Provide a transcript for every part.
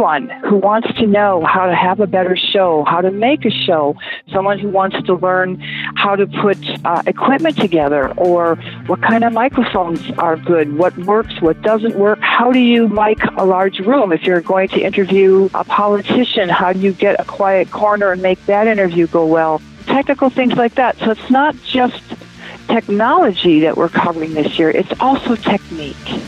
anyone who wants to know how to have a better show, how to make a show, someone who wants to learn how to put uh, equipment together or what kind of microphones are good, what works, what doesn't work, how do you mic a large room if you're going to interview a politician, how do you get a quiet corner and make that interview go well, technical things like that. So it's not just technology that we're covering this year, it's also technique.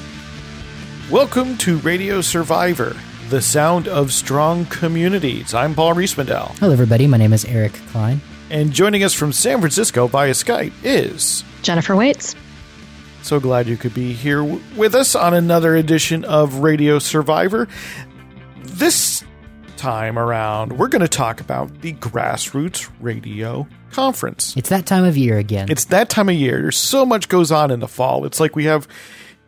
Welcome to Radio Survivor, the sound of strong communities. I'm Paul Riismandel. Hello, everybody. My name is Eric Klein. And joining us from San Francisco via Skype is Jennifer Waits. So glad you could be here w- with us on another edition of Radio Survivor. This time around, we're going to talk about the Grassroots Radio Conference. It's that time of year again. It's that time of year. There's so much goes on in the fall. It's like we have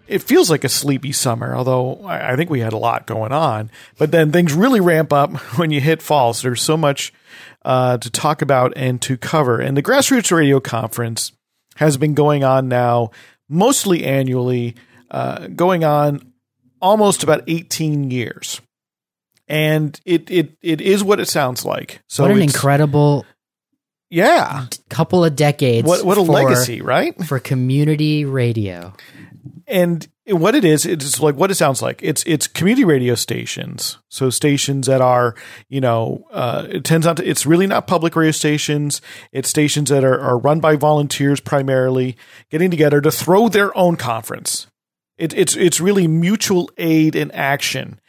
it feels like a sleepy summer, although I think we had a lot going on. But then things really ramp up when you hit fall. So there's so much uh, to talk about and to cover. And the Grassroots Radio Conference has been going on now, mostly annually, uh, going on almost about 18 years. And it, it, it is what it sounds like. So what an incredible yeah couple of decades what, what a for, legacy right for community radio and what it is, it's like what it sounds like. It's it's community radio stations, so stations that are you know uh, it tends out to it's really not public radio stations. It's stations that are, are run by volunteers primarily, getting together to throw their own conference. It, it's it's really mutual aid and action,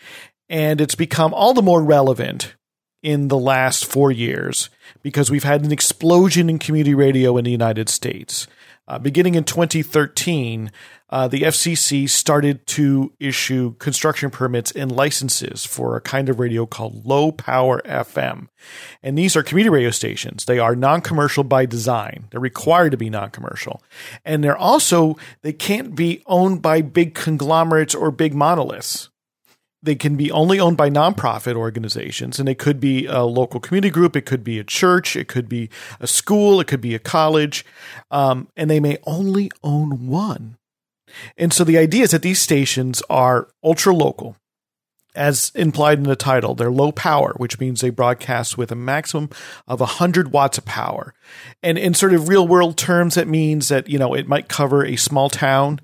and it's become all the more relevant in the last four years because we've had an explosion in community radio in the United States. Uh, beginning in 2013, uh, the FCC started to issue construction permits and licenses for a kind of radio called low power FM. And these are community radio stations. They are non commercial by design, they're required to be non commercial. And they're also, they can't be owned by big conglomerates or big monoliths they can be only owned by nonprofit organizations and it could be a local community group it could be a church it could be a school it could be a college um, and they may only own one. And so the idea is that these stations are ultra local as implied in the title, they're low power, which means they broadcast with a maximum of 100 watts of power. And in sort of real world terms, that means that, you know, it might cover a small town.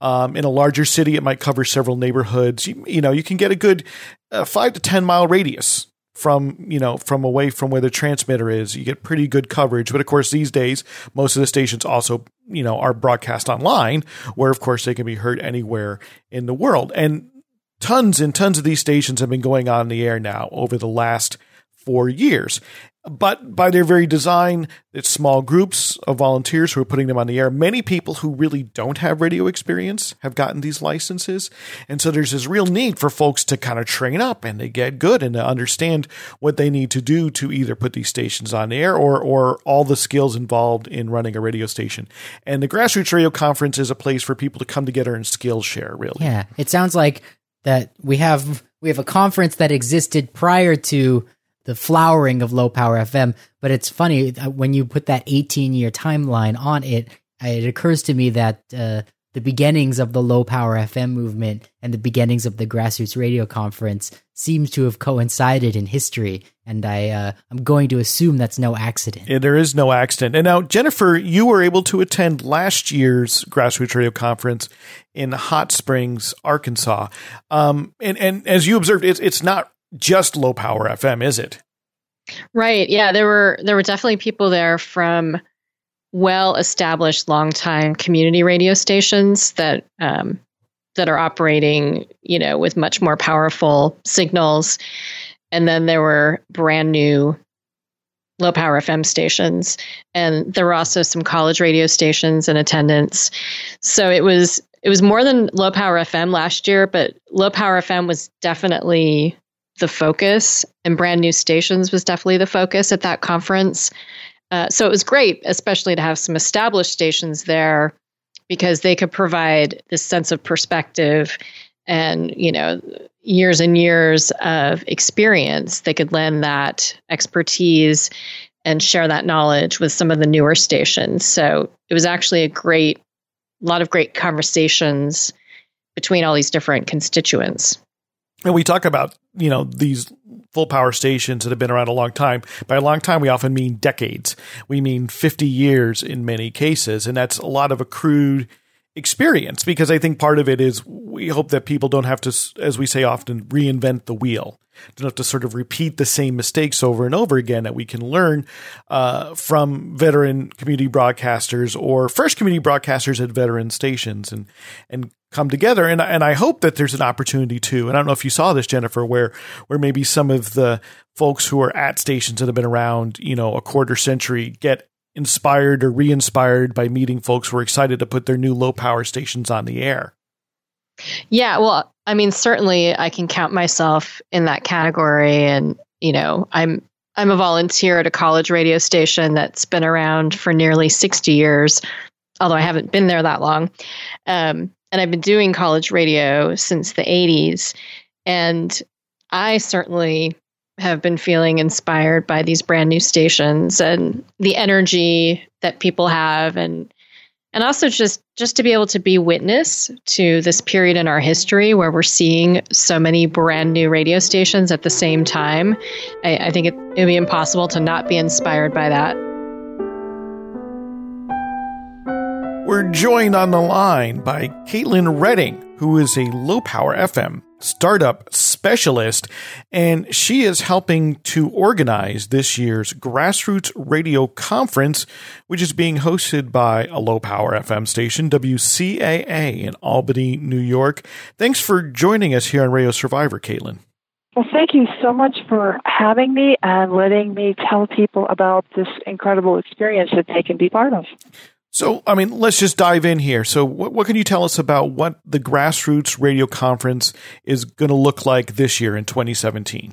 Um, in a larger city, it might cover several neighborhoods. You, you know, you can get a good uh, five to 10 mile radius from you know from away from where the transmitter is you get pretty good coverage but of course these days most of the stations also you know are broadcast online where of course they can be heard anywhere in the world and tons and tons of these stations have been going on the air now over the last four years. But by their very design, it's small groups of volunteers who are putting them on the air. Many people who really don't have radio experience have gotten these licenses. And so there's this real need for folks to kind of train up and to get good and to understand what they need to do to either put these stations on air or, or all the skills involved in running a radio station. And the Grassroots Radio Conference is a place for people to come together and skill share, really. Yeah. It sounds like that we have we have a conference that existed prior to the flowering of low power FM. But it's funny uh, when you put that 18 year timeline on it. It occurs to me that uh, the beginnings of the low power FM movement and the beginnings of the grassroots radio conference seems to have coincided in history, and I uh, I'm going to assume that's no accident. Yeah, there is no accident. And now, Jennifer, you were able to attend last year's grassroots radio conference in Hot Springs, Arkansas, um, and and as you observed, it's it's not just low power FM, is it? Right. Yeah, there were there were definitely people there from well established long time community radio stations that um, that are operating you know with much more powerful signals. And then there were brand new low power FM stations. And there were also some college radio stations in attendance. So it was it was more than low power FM last year but low power FM was definitely the focus and brand new stations was definitely the focus at that conference uh, so it was great, especially to have some established stations there because they could provide this sense of perspective and, you know, years and years of experience. They could lend that expertise and share that knowledge with some of the newer stations. So it was actually a great, a lot of great conversations between all these different constituents. and we talk about you know these full power stations that have been around a long time. By a long time, we often mean decades. We mean 50 years in many cases. And that's a lot of accrued experience because I think part of it is we hope that people don't have to, as we say often, reinvent the wheel. Don't have to sort of repeat the same mistakes over and over again. That we can learn uh, from veteran community broadcasters or first community broadcasters at veteran stations, and and come together. And and I hope that there's an opportunity too. And I don't know if you saw this, Jennifer, where where maybe some of the folks who are at stations that have been around, you know, a quarter century get inspired or re-inspired by meeting folks who are excited to put their new low power stations on the air. Yeah, well, I mean, certainly I can count myself in that category and, you know, I'm I'm a volunteer at a college radio station that's been around for nearly 60 years, although I haven't been there that long. Um, and I've been doing college radio since the 80s. And I certainly have been feeling inspired by these brand new stations and the energy that people have and and also just just to be able to be witness to this period in our history where we're seeing so many brand new radio stations at the same time. I, I think it would be impossible to not be inspired by that. We're joined on the line by caitlin redding who is a low power fm startup specialist, and she is helping to organize this year's Grassroots Radio Conference, which is being hosted by a low power FM station, WCAA in Albany, New York. Thanks for joining us here on Radio Survivor, Caitlin. Well, thank you so much for having me and letting me tell people about this incredible experience that they can be part of. So, I mean, let's just dive in here. So, what, what can you tell us about what the Grassroots Radio Conference is going to look like this year in 2017?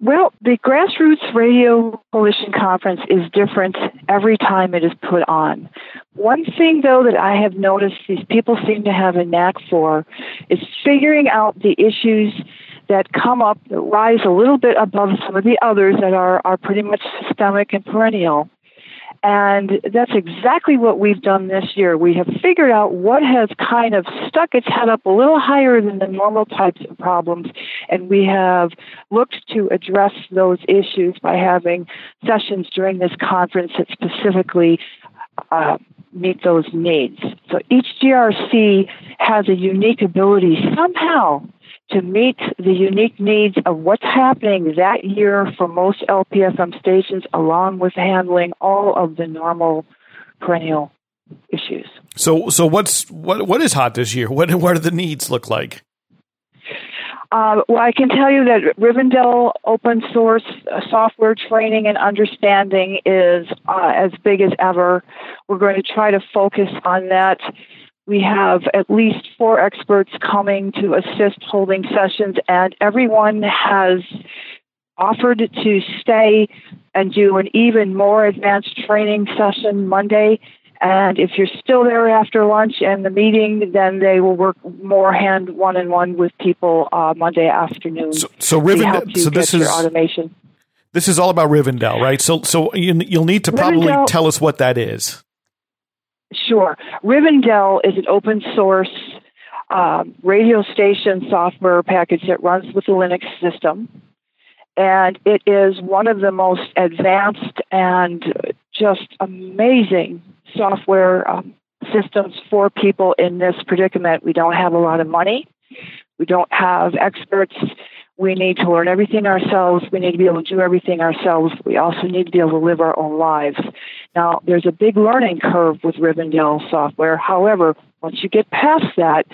Well, the Grassroots Radio Coalition Conference is different every time it is put on. One thing, though, that I have noticed these people seem to have a knack for is figuring out the issues that come up that rise a little bit above some of the others that are, are pretty much systemic and perennial. And that's exactly what we've done this year. We have figured out what has kind of stuck its head up a little higher than the normal types of problems, and we have looked to address those issues by having sessions during this conference that specifically uh, meet those needs. So each GRC has a unique ability somehow to meet the unique needs of what's happening that year for most LPFM stations, along with handling all of the normal perennial issues. So, so what's what what is hot this year? What what do the needs look like? Uh, well, I can tell you that Rivendell open source uh, software training and understanding is uh, as big as ever. We're going to try to focus on that we have at least four experts coming to assist holding sessions, and everyone has offered to stay and do an even more advanced training session Monday. And if you're still there after lunch and the meeting, then they will work more hand one on one with people uh, Monday afternoon. So, so Rivendell, so this is automation. This is all about Rivendell, right? So, so you, will need to probably Rivendell, tell us what that is. Sure. Rivendell is an open source uh, radio station software package that runs with the Linux system. And it is one of the most advanced and just amazing software um, systems for people in this predicament. We don't have a lot of money. We don't have experts we need to learn everything ourselves. We need to be able to do everything ourselves. We also need to be able to live our own lives. Now, there's a big learning curve with Rivendell software. However, once you get past that,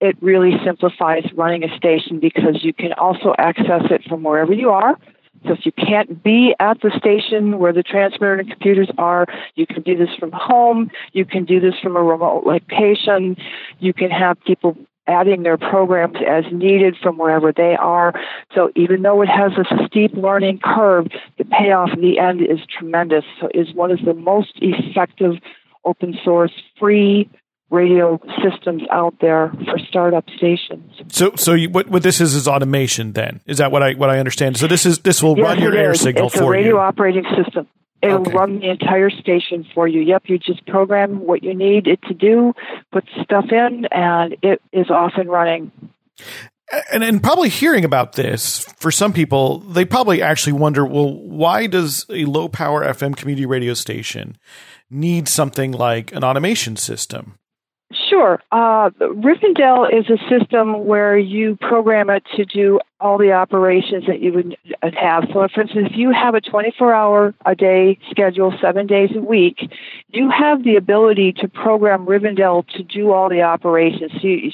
it really simplifies running a station because you can also access it from wherever you are. So if you can't be at the station where the transmitter and computers are, you can do this from home. You can do this from a remote location. You can have people adding their programs as needed from wherever they are. So even though it has a steep learning curve, the payoff in the end is tremendous. So is one of the most effective open source free radio systems out there for startup stations. So, so you, what, what this is is automation. Then is that what I what I understand? So this is this will yes, run your air is. signal it's for you. It's a radio operating system. It'll okay. run the entire station for you. Yep, you just program what you need it to do, put stuff in, and it is off and running. and, and probably hearing about this for some people, they probably actually wonder, well, why does a low power FM community radio station need something like an automation system? Sure. Uh, Rivendell is a system where you program it to do all the operations that you would have. So, for instance, if you have a 24 hour a day schedule, seven days a week, you have the ability to program Rivendell to do all the operations.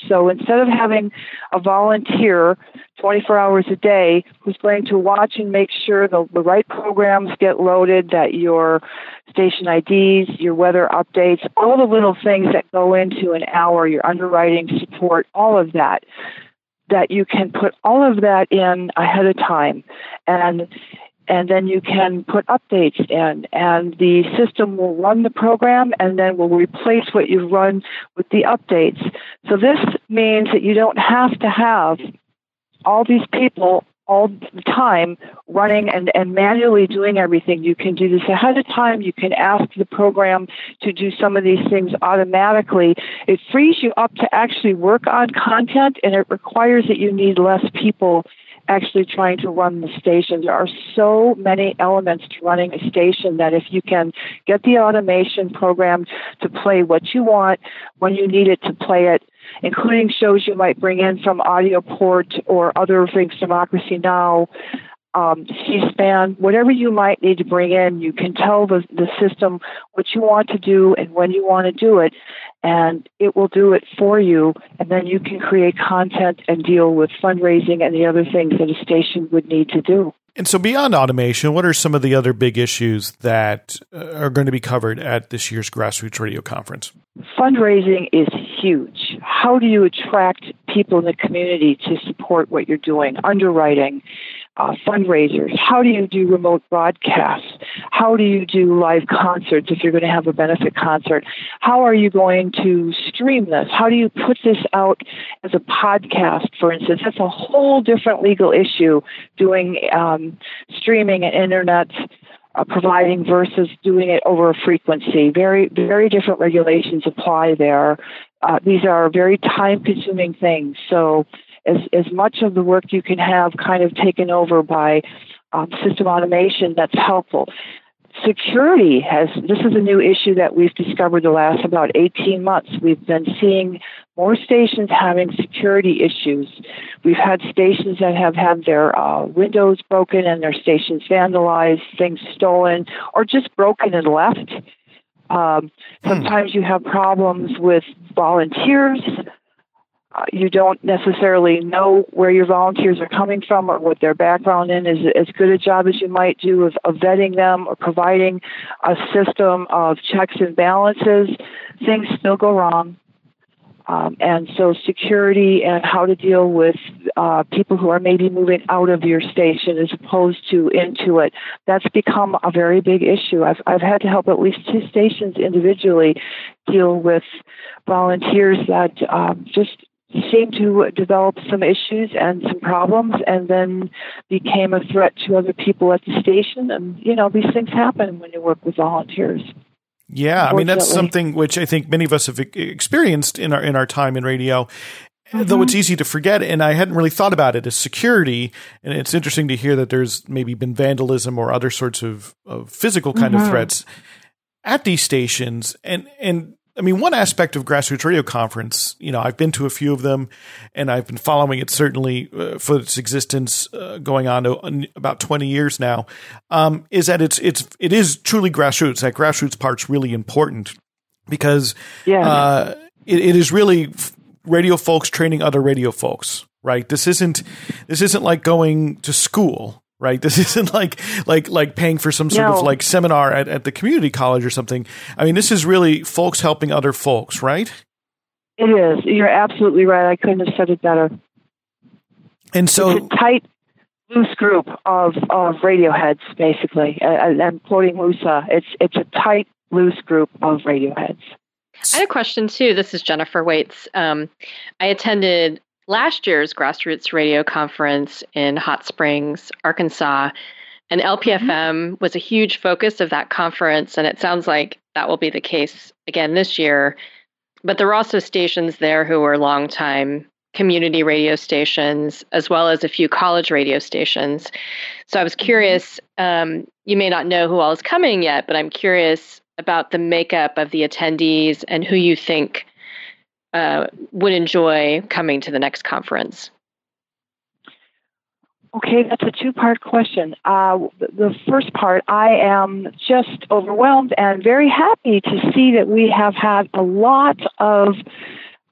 So, instead of having a volunteer 24 hours a day who's going to watch and make sure the, the right programs get loaded, that your station IDs, your weather updates, all the little things that go into an hour, your underwriting support, all of that, that you can put all of that in ahead of time. And and then you can put updates in and the system will run the program and then will replace what you've run with the updates. So this means that you don't have to have all these people all the time running and, and manually doing everything. You can do this ahead of time. You can ask the program to do some of these things automatically. It frees you up to actually work on content and it requires that you need less people actually trying to run the station. There are so many elements to running a station that if you can get the automation program to play what you want when you need it to play it, including shows you might bring in from Audioport or other things, Democracy Now! um, C-SPAN, whatever you might need to bring in, you can tell the, the system what you want to do and when you want to do it, and it will do it for you. And then you can create content and deal with fundraising and the other things that a station would need to do. And so, beyond automation, what are some of the other big issues that uh, are going to be covered at this year's Grassroots Radio Conference? Fundraising is huge. How do you attract people in the community to support what you're doing? Underwriting, uh, fundraisers? How do you do remote broadcasts? How do you do live concerts if you're going to have a benefit concert? How are you going to stream this? How do you put this out as a podcast, for instance? That's a whole different legal issue doing um, streaming and internet. Uh, providing versus doing it over a frequency. Very, very different regulations apply there. Uh, these are very time consuming things. So as, as much of the work you can have kind of taken over by um, system automation that's helpful. Security has, this is a new issue that we've discovered the last about 18 months. We've been seeing more stations having security issues. We've had stations that have had their uh, windows broken and their stations vandalized, things stolen, or just broken and left. Um, hmm. sometimes you have problems with volunteers you don't necessarily know where your volunteers are coming from or what their background in is as good a job as you might do of, of vetting them or providing a system of checks and balances. Things still go wrong. Um, and so security and how to deal with uh, people who are maybe moving out of your station as opposed to into it, that's become a very big issue. I've, I've had to help at least two stations individually deal with volunteers that um, just seemed to develop some issues and some problems and then became a threat to other people at the station. And you know these things happen when you work with volunteers. Yeah i mean that's something which i think many of us have experienced in our in our time in radio Mm-hmm. though it's easy to forget. And i hadn't really thought about it as security. And it's interesting to hear that there's maybe been vandalism or other sorts of, of physical kind mm-hmm. of threats at these stations. And and I mean, one aspect of Grassroots Radio Conference, you know, I've been to a few of them and I've been following it certainly uh, for its existence uh, going on to, about 20 years now, um, is that it's, it's, it is truly grassroots. That grassroots part's really important because yeah. uh, it, it is really radio folks training other radio folks, right? This isn't, this isn't like going to school right? This isn't like like like paying for some sort no. of like seminar at, at the community college or something. I mean, this is really folks helping other folks, right? It is. You're absolutely right. I couldn't have said it better. And so it's a tight, loose group of of radioheads, basically. And I'm quoting Musa. It's it's a tight, loose group of radioheads. I had a question too. This is Jennifer Waits. Um, I attended last year's grassroots radio conference in Hot Springs, Arkansas. And LPFM mm-hmm. was a huge focus of that conference, and it sounds like that will be the case again this year. But there were also stations there who were longtime community radio stations as well as a few college radio stations. So I was curious. Um, you may not know who all is coming yet, but I'm curious about the makeup of the attendees and who you think uh, would enjoy coming to the next conference. Okay, that's a two part question. Uh, the first part, I am just overwhelmed and very happy to see that we have had a lot of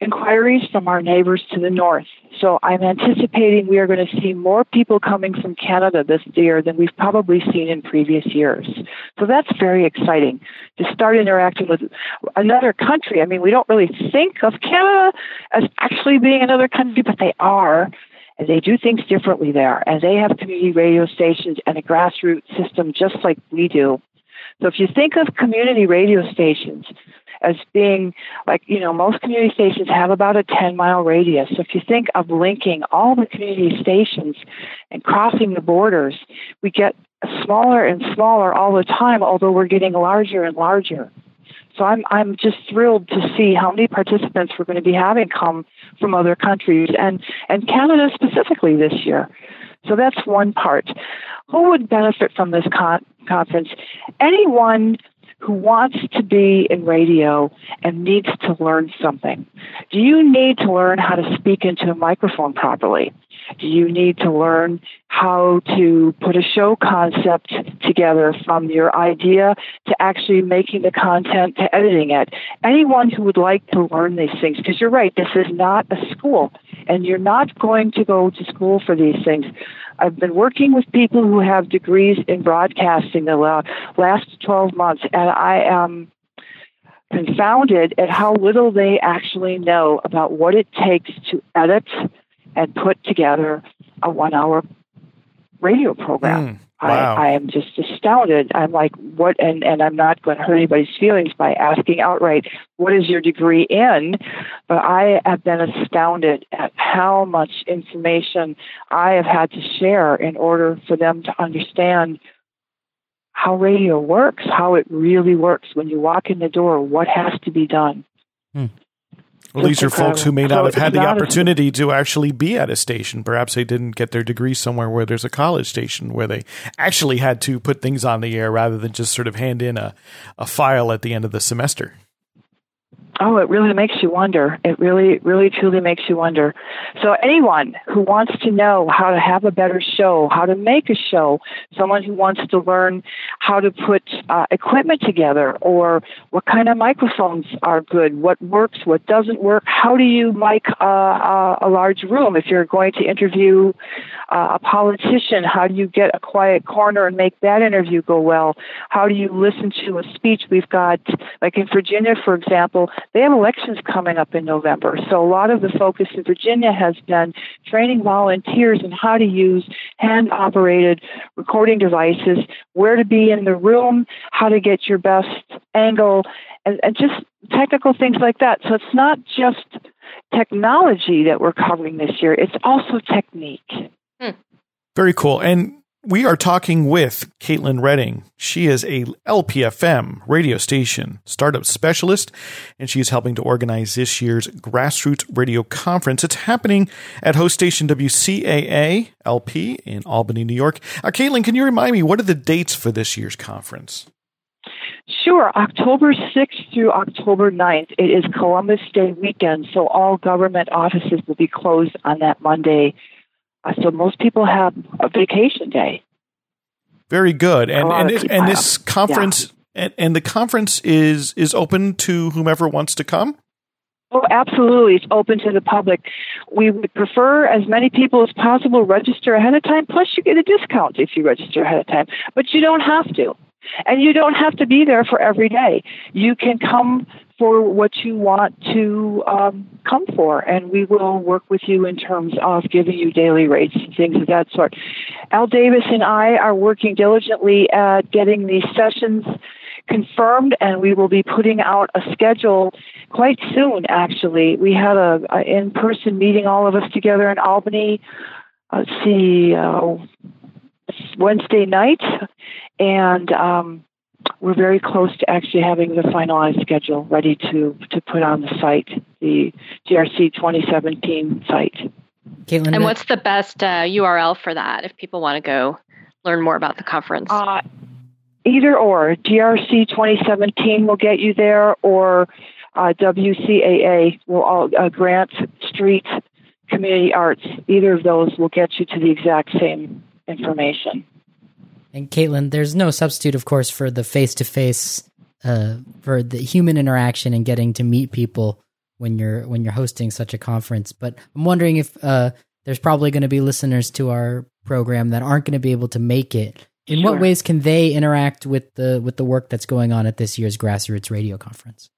inquiries from our neighbors to the north. So I'm anticipating we are going to see more people coming from Canada this year than we've probably seen in previous years. So that's very exciting to start interacting with another country. I mean, we don't really think of Canada as actually being another country, but they are. And they do things differently there. And they have community radio stations and a grassroots system just like we do. So if you think of community radio stations, as being like, you know, most community stations have about a 10 mile radius. So if you think of linking all the community stations and crossing the borders, we get smaller and smaller all the time, although we're getting larger and larger. So I'm I'm just thrilled to see how many participants we're going to be having come from other countries and and Canada specifically this year. So that's one part. Who would benefit from this con- conference? Anyone who wants to be in radio and needs to learn something. Do you need to learn how to speak into a microphone properly? You need to learn how to put a show concept together from your idea to actually making the content to editing it? Anyone who would like to learn these things, because you're right, this is not a school, and you're not going to go to school for these things. I've been working with people who have degrees in broadcasting the last 12 months, and I am confounded at how little they actually know about what it takes to edit and put together a one hour radio program. Mm. Wow. I, I am just astounded. I'm like, what? And, and I'm not going to hurt anybody's feelings by asking outright, what is your degree in? But I have been astounded at how much information I have had to share in order for them to understand how radio works, how it really works. When you walk in the door, what has to be done. Hmm. Well, these are folks who may not so have had the opportunity to actually be at a station. Perhaps they didn't get their degree somewhere where there's a college station where they actually had to put things on the air rather than just sort of hand in a, a file at the end of the semester. Oh, it really makes you wonder. It really, really, truly makes you wonder. So, anyone who wants to know how to have a better show, how to make a show, someone who wants to learn how to put uh, equipment together, or what kind of microphones are good, what works, what doesn't work, how do you mic uh, a large room if you're going to interview uh, a politician, how do you get a quiet corner and make that interview go well? How do you listen to a speech? We've got, like in Virginia, for example, they have elections coming up in November. So a lot of the focus in Virginia has been training volunteers in how to use hand operated recording devices, where to be in the room, how to get your best angle, and, and just technical things like that. So it's not just technology that we're covering this year, it's also technique. Hmm. Very cool. And we are talking with Caitlin Redding. She is a LPFM radio station startup specialist, and she is helping to organize this year's grassroots radio conference. It's happening at host station WCAA LP in Albany, New York. Uh, Caitlin, can you remind me what are the dates for this year's conference? Sure. October 6th through October 9th. It is Columbus Day weekend, so all government offices will be closed on that Monday Uh, so most people have a vacation day. Very good. And and, this, and this conference yeah. and, and the conference is is open to whomever wants to come. Oh, absolutely. It's open to the public. We would prefer as many people as possible register ahead of time, plus you get a discount if you register ahead of time. But you don't have to. And you don't have to be there for every day. You can come for what you want to um, come for, and we will work with you in terms of giving you daily rates and things of that sort. Al Davis and I are working diligently at getting these sessions confirmed, and we will be putting out a schedule quite soon. Actually, we had a, a in-person meeting, all of us together in Albany. Let's see, uh, Wednesday night, and um, we're very close to actually having the finalized schedule ready to, to put on the site, the GRC 2017 site. Caitlin, and what's the best uh, URL for that if people want to go learn more about the conference? Uh, either or. GRC 2017 will get you there, or uh, WCAA will all, uh, Grand Street Community Arts. Either of those will get you to the exact same information. And Caitlin, there's no substitute, of course, for the face to face, for the human interaction and getting to meet people when you're when you're hosting such a conference. But I'm wondering if uh, there's probably going to be listeners to our program that aren't going to be able to make it. In sure. what ways can they interact with the with the work that's going on at this year's grassroots radio conference?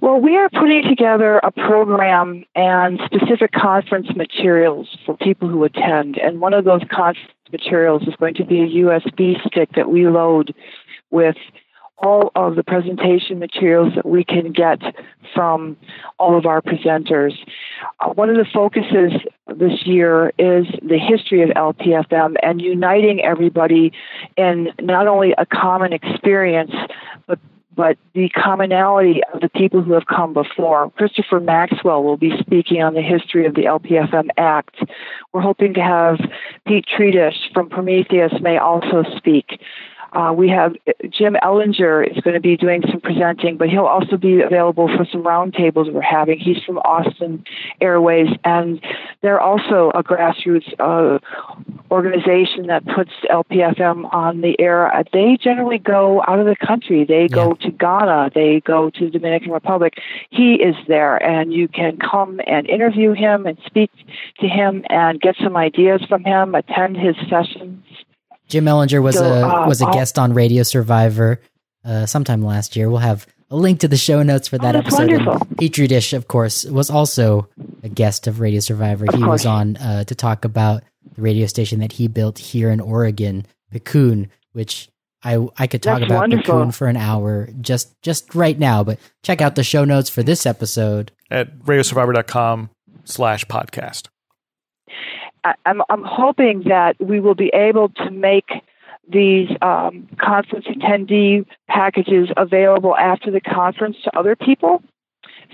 Well, we are putting together a program and specific conference materials for people who attend. And one of those conference materials is going to be a USB stick that we load with all of the presentation materials that we can get from all of our presenters. Uh, one of the focuses this year is the history of LPFM and uniting everybody in not only a common experience, but but the commonality of the people who have come before. Christopher Maxwell will be speaking on the history of the LPFM Act. We're hoping to have Pete Tridish from Prometheus may also speak. Uh, we have Jim Ellinger is going to be doing some presenting, but he'll also be available for some roundtables we're having. He's from Austin Airwaves, and they're also a grassroots uh, organization that puts LPFM on the air. Uh, they generally go out of the country. They go to Ghana. They go to the Dominican Republic. He is there, and you can come and interview him and speak to him and get some ideas from him. Attend his sessions. Jim Ellinger was so, a uh, was a guest on Radio Survivor uh, sometime last year. We'll have a link to the show notes for that oh, episode. Wonderful. Pete Tridish, of course, was also a guest of Radio Survivor. Of he course. was on uh, to talk about the radio station that he built here in Oregon, Piccoon, which I I could talk That's about wonderful. Piccoon for an hour just just right now. But check out the show notes for this episode at radiosurvivor.com slash podcast. I'm, I'm hoping that we will be able to make these um, conference attendee packages available after the conference to other people.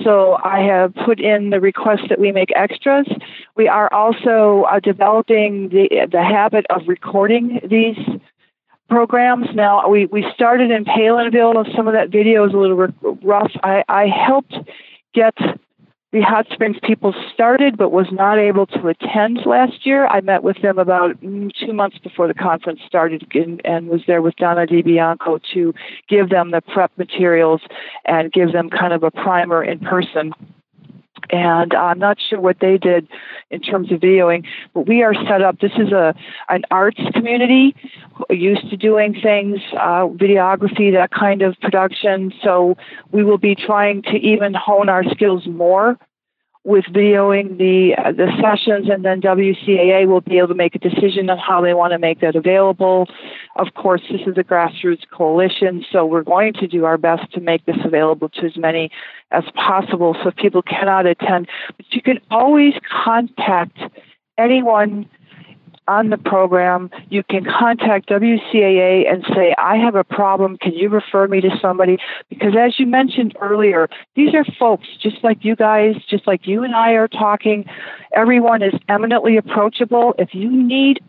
So I have put in the request that we make extras. We are also uh, developing the the habit of recording these programs. Now we we started in Palenville. And some of that video is a little rough. I, I helped get the Hot Springs people started but was not able to attend last year. I met with them about mm, two months before the conference started and, and was there with Donna DiBianco to give them the prep materials and give them kind of a primer in person and I'm not sure what they did in terms of videoing, but we are set up. This is a an arts community used to doing things, uh, videography, that kind of production. So we will be trying to even hone our skills more with videoing the uh, the sessions, and then WCAA will be able to make a decision on how they want to make that available. Of course, this is a grassroots coalition, so we're going to do our best to make this available to as many as possible. So if people cannot attend, but you can always contact anyone on the program, you can contact WCAA and say, I have a problem. Can you refer me to somebody? Because as you mentioned earlier, these are folks just like you guys, just like you and I are talking. Everyone is eminently approachable. If you need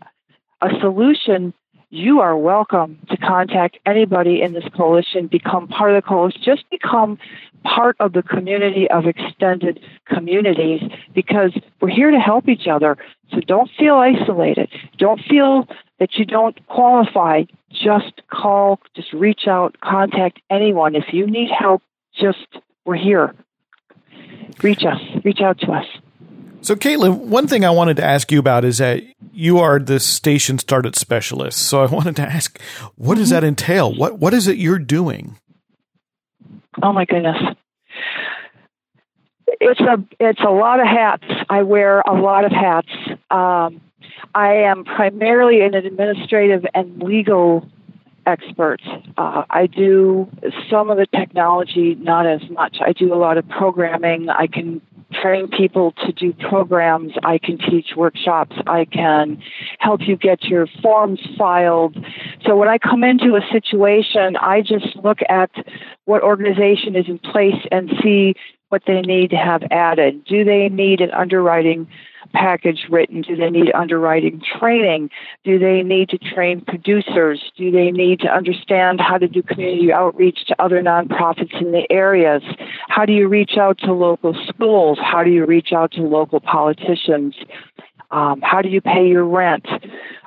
a solution, you are welcome to contact anybody in this coalition, become part of the coalition, just become part of the community of extended communities because we're here to help each other. So don't feel isolated. Don't feel that you don't qualify. Just call, just reach out, contact anyone. If you need help, just we're here. Reach us, reach out to us. So, Caitlin, one thing I wanted to ask you about is that you are the station startup specialist. So, I wanted to ask, what does mm-hmm. that entail? What What is it you're doing? Oh my goodness, it's a it's a lot of hats. I wear a lot of hats. Um, I am primarily an administrative and legal expert. Uh, I do some of the technology, not as much. I do a lot of programming. I can train people to do programs. I can teach workshops. I can help you get your forms filed. So when I come into a situation, I just look at what organization is in place and see what they need to have added. Do they need an underwriting package written? Do they need underwriting training? Do they need to train producers? Do they need to understand how to do community outreach to other nonprofits in the areas? How do you reach out to local schools? How do you reach out to local politicians? Um, how do you pay your rent?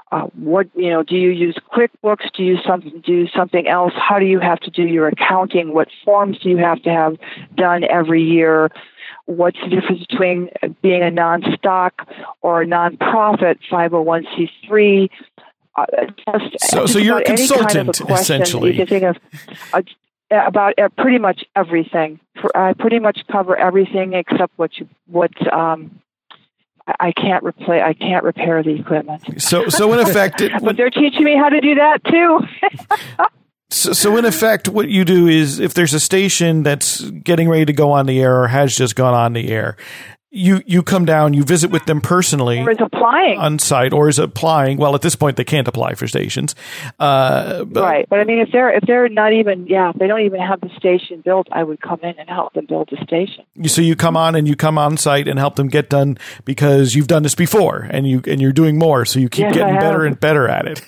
Uh, what you know? Do you use QuickBooks? Do you something do something else? How do you have to do your accounting? What forms do you have to have done every year? What's the difference between being a non-stock or a non-profit 501c3 uh, just, so, just so you're a consultant kind of a essentially you can think of uh, about uh, pretty much everything i pretty much cover everything except what you what um, I can't replay. I can't repair the equipment. So, so in effect, it, but they're teaching me how to do that too. So, so in effect, what you do is if there's a station that's getting ready to go on the air or has just gone on the air, you you come down, you visit with them personally, or is applying on site, or is applying. Well, at this point, they can't apply for stations, uh, but, right? But I mean, if they're if they're not even yeah, if they don't even have the station built, I would come in and help them build the station. So you come on and you come on site and help them get done because you've done this before, and you and you're doing more, so you keep yes, getting better and better at it.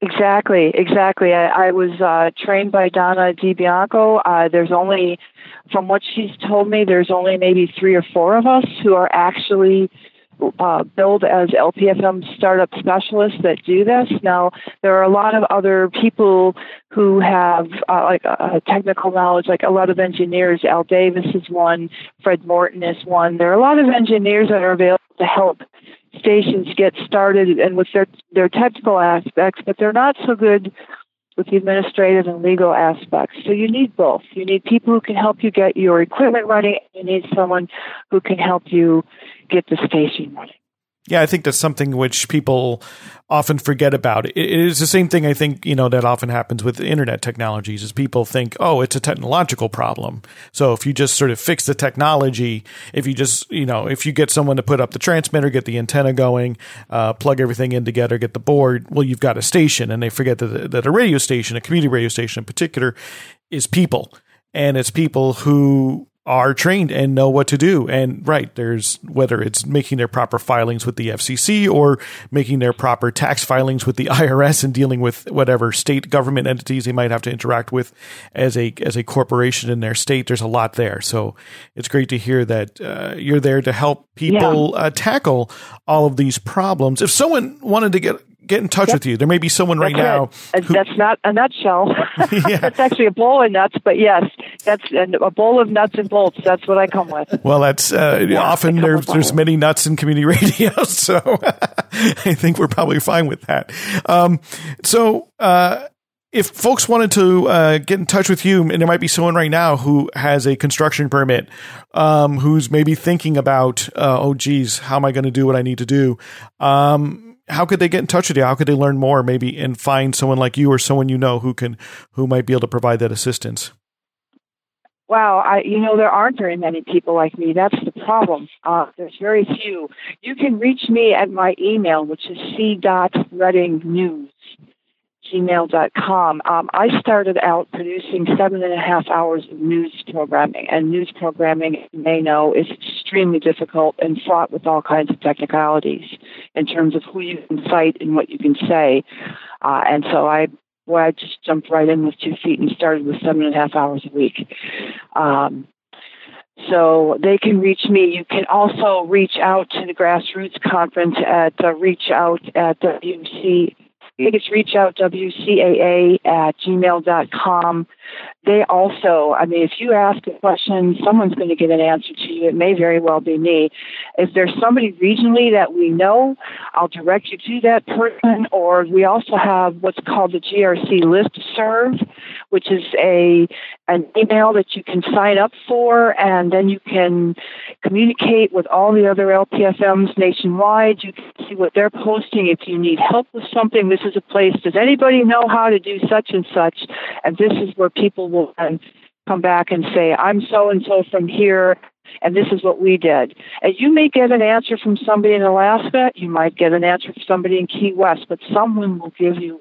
Exactly, exactly. I, I was uh, trained by Donna DiBianco. Uh, there's only, from what she's told me, there's only maybe three or four of us who are actually uh, billed as LPFM startup specialists that do this. Now, there are a lot of other people who have uh, like uh, technical knowledge, like a lot of engineers. Al Davis is one, Fred Morton is one. There are a lot of engineers that are available to help stations get started and with their their technical aspects, but they're not so good with the administrative and legal aspects. So you need both. You need people who can help you get your equipment running, and you need someone who can help you get the station running. Yeah, I think that's something which people often forget about. It is the same thing I think, you know, that often happens with internet technologies is people think, oh, it's a technological problem. So if you just sort of fix the technology, if you just, you know, if you get someone to put up the transmitter, get the antenna going, uh, plug everything in together, get the board, well, you've got a station. And they forget that, that a radio station, a community radio station in particular, is people. And it's people who are trained and know what to do. And right, there's whether it's making their proper filings with the FCC or making their proper tax filings with the IRS and dealing with whatever state government entities they might have to interact with as a as a corporation in their state. There's a lot there, so it's great to hear that uh, you're there to help people yeah. uh, tackle all of these problems. If someone wanted to get get in touch yep. with you. There may be someone right that's now. Who, that's not a nutshell. yeah. that's actually a bowl of nuts, but yes, that's a bowl of nuts and bolts. That's what I come with. Well, that's uh, yeah, often there, there's many nuts in community radio, so I think we're probably fine with that. Um, so. Uh, if folks wanted to uh, get in touch with you, and there might be someone right now who has a construction permit, um, who's maybe thinking about, uh, oh, geez, how am I going to do what I need to do? Um, how could they get in touch with you? How could they learn more, maybe, and find someone like you or someone you know who can who might be able to provide that assistance? Wow, I you know there aren't very many people like me. That's the problem. Uh, there's very few. You can reach me at my email, which is c dot reading news gmail.com. Um, I started out producing seven and a half hours of news programming, and news programming, you may know, is extremely difficult and fraught with all kinds of technicalities in terms of who you can cite and what you can say. Uh, and so I, boy, I just jumped right in with two feet and started with seven and a half hours a week. Um, so they can reach me. You can also reach out to the grassroots conference at uh, reach out at WC can just reach out WCAA at gmail.com. They also, I mean, if you ask a question, someone's going to get an answer to you. It may very well be me. If there's somebody regionally that we know, I'll direct you to that person. Or we also have what's called the GRC list serve, which is a an email that you can sign up for, and then you can communicate with all the other LPFMs nationwide. You can see what they're posting. If you need help with something, this is a place. Does anybody know how to do such and such? And this is where people will come back and say, I'm so and so from here, and this is what we did. And you may get an answer from somebody in Alaska, you might get an answer from somebody in Key West, but someone will give you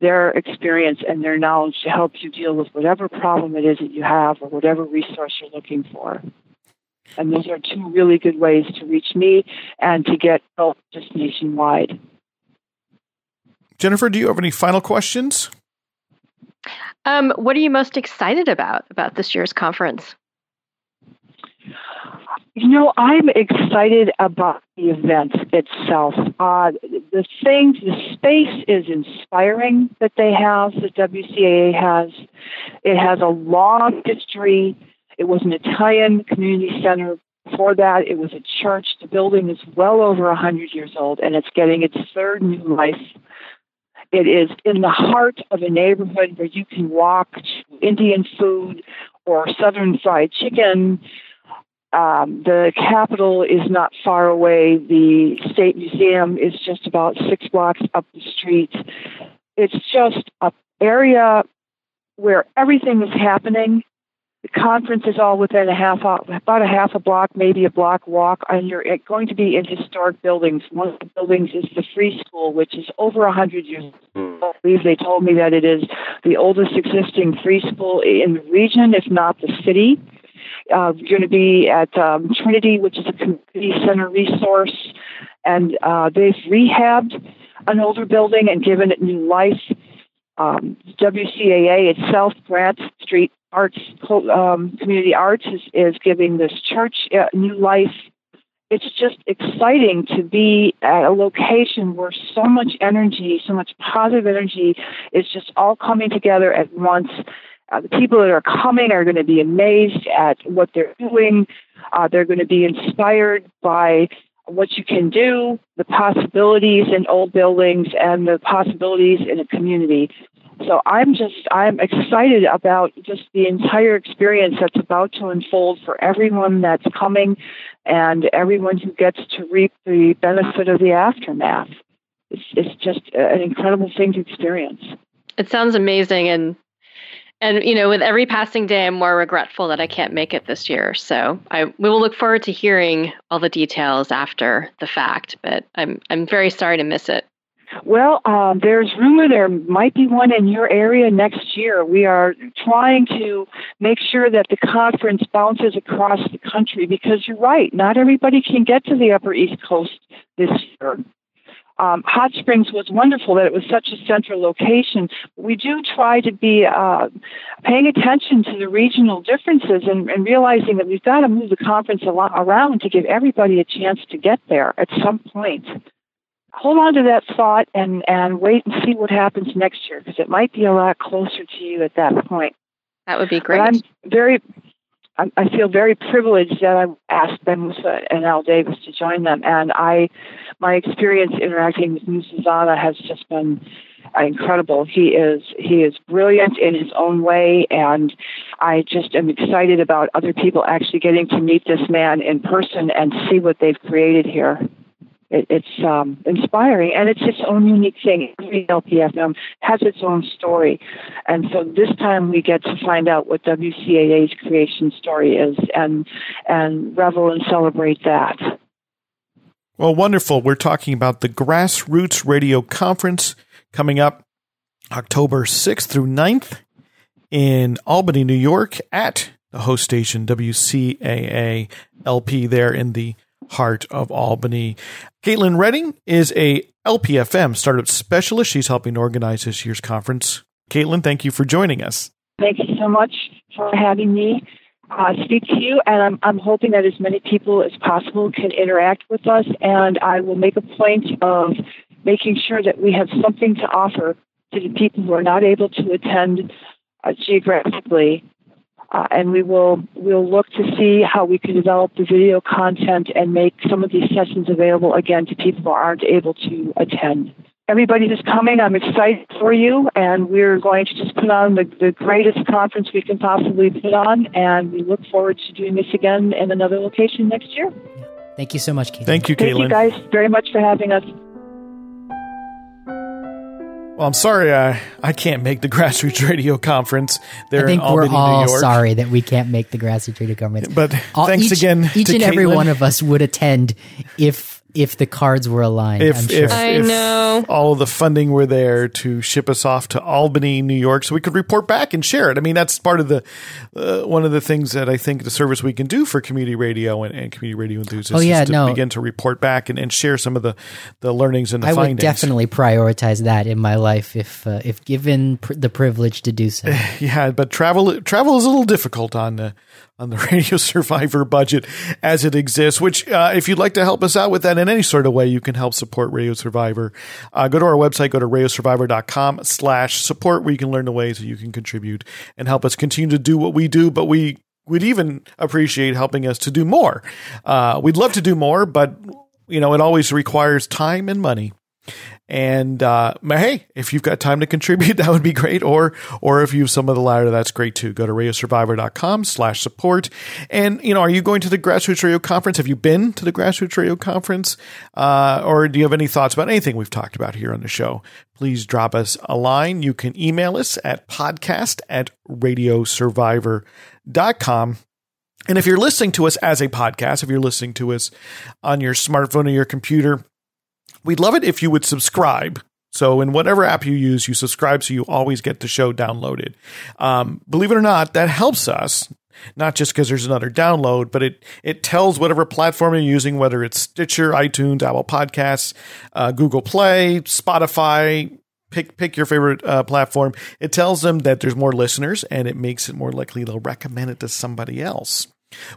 their experience and their knowledge to help you deal with whatever problem it is that you have or whatever resource you're looking for. And those are two really good ways to reach me and to get help just nationwide. Jennifer, do you have any final questions? Um, what are you most excited about about this year's conference? You know, I'm excited about the event itself. Uh, the things, the space is inspiring that they have, the WCAA has. It has a long history. It was an Italian community center. Before that, it was a church. The building is well over 100 years old, and it's getting its third new life. It is in the heart of a neighborhood where you can walk to Indian food or Southern fried chicken um, the Capitol is not far away. The State Museum is just about six blocks up the street. It's just an area where everything is happening. The conference is all within a half, about a half a block, maybe a block walk, and you're going to be in historic buildings. One of the buildings is the Free School, which is over a hundred years old. I believe they told me that it is the oldest existing free school in the region, if not the city. Uh, you're going to be at um, Trinity, which is a community center resource, and uh, they've rehabbed an older building and given it new life. Um, WCAA itself, Grand Street Arts um, Community Arts, is, is giving this church uh, new life. It's just exciting to be at a location where so much energy, so much positive energy is just all coming together at once uh, the people that are coming are going to be amazed at what they're doing. Uh, they're going to be inspired by what you can do, the possibilities in old buildings, and the possibilities in a community. So I'm just I'm excited about just the entire experience that's about to unfold for everyone that's coming and everyone who gets to reap the benefit of the aftermath. It's, it's just an incredible thing to experience. It sounds amazing and and you know with every passing day i'm more regretful that i can't make it this year so i we will look forward to hearing all the details after the fact but i'm i'm very sorry to miss it well, um, there's rumor there might be one in your area next year. We are trying to make sure that the conference bounces across the country because you're right, not everybody can get to the Upper East Coast this year um, Hot Springs was wonderful that it was such a central location. We do try to be uh, paying attention to the regional differences and, and realizing that we've got to move the conference around to give everybody a chance to get there at some point. Hold on to that thought and, and wait and see what happens next year because it might be a lot closer to you at that point. That would be great. But I'm very I feel very privileged that I asked Ben Musa and Al Davis to join them, and I, my experience interacting with Musa Zana has just been incredible. He is he is brilliant in his own way, and I just am excited about other people actually getting to meet this man in person and see what they've created here it, it's um, inspiring and it's its own unique thing. Every LPFM has its own story. And so this time we get to find out what WCAA's creation story is and, and revel and celebrate that. Well, wonderful. We're talking about the Grassroots Radio Conference coming up October 6th through 9th in Albany, New York at the host station WCAA LP there in the heart of Albany. Caitlin Redding is a LPFM startup specialist. She's helping organize this year's conference. Caitlin, thank you for joining us. Thank you so much for having me uh, speak to you, and I'm, I'm hoping that as many people as possible can interact with us. And I will make a point of making sure that we have something to offer to the people who are not able to attend uh, geographically uh, and we will we'll look to see how we can develop the video content and make some of these sessions available again to people who aren't able to attend. Everybody who's coming, I'm excited for you, and we're going to just put on the, the greatest conference we can possibly put on, and we look forward to doing this again in another location next year. Thank you so much, Caitlin. Thank you, Caitlin. Thank you guys very much for having us. Well, I'm sorry, I, I can't make the grassroots radio conference there I think in Albany, we're all New York. sorry that we can't make the grassroots radio conference. But All- thanks each, again Each to and every Caitlin. one of us would attend if if the cards were aligned. If, I'm sure. if, I if know. all of the funding were there to ship us off to Albany, New York, so we could report back and share it. I mean, that's part of the uh, one of the things that I think the service we can do for community radio and, and community radio enthusiasts Oh, yeah, is to no. begin to report back and, and share some of the, the learnings and the findings. I findings. would definitely prioritize that in my life if uh, if given pr- the privilege to do so. Yeah, but travel travel is a little difficult on the on the Radio Survivor budget as it exists. Which, uh, if you'd like to help us out with that in any sort of way, you can help support Radio Survivor. Uh, go to our website, go to radiosurvivor.com slash support, where you can learn the ways that you can contribute and help us continue to do what we do. But we would even appreciate helping us to do more. Uh, we'd love to do more, but you know, it always requires time and money. And uh, hey, if you've got time to contribute, that would be great. Or or if you have some of the latter, that's great too. Go to radiosurvivor.com slash support. And, you know, are you going to the Grassroots Radio Conference? Have you been to the Grassroots Radio Conference? Uh, or do you have any thoughts about anything we've talked about here on the show? Please drop us a line. You can email us at podcast at radiosurvivor.com. And if you're listening to us as a podcast, if you're listening to us on your smartphone or your computer, We'd love it if you would subscribe. So, in whatever app you use, you subscribe so you always get the show downloaded. Um, believe it or not, that helps us. Not just because there's another download, but it it tells whatever platform you're using, whether it's Stitcher, iTunes, Apple Podcasts, uh, Google Play, Spotify. Pick pick your favorite uh, platform. It tells them that there's more listeners, and it makes it more likely they'll recommend it to somebody else.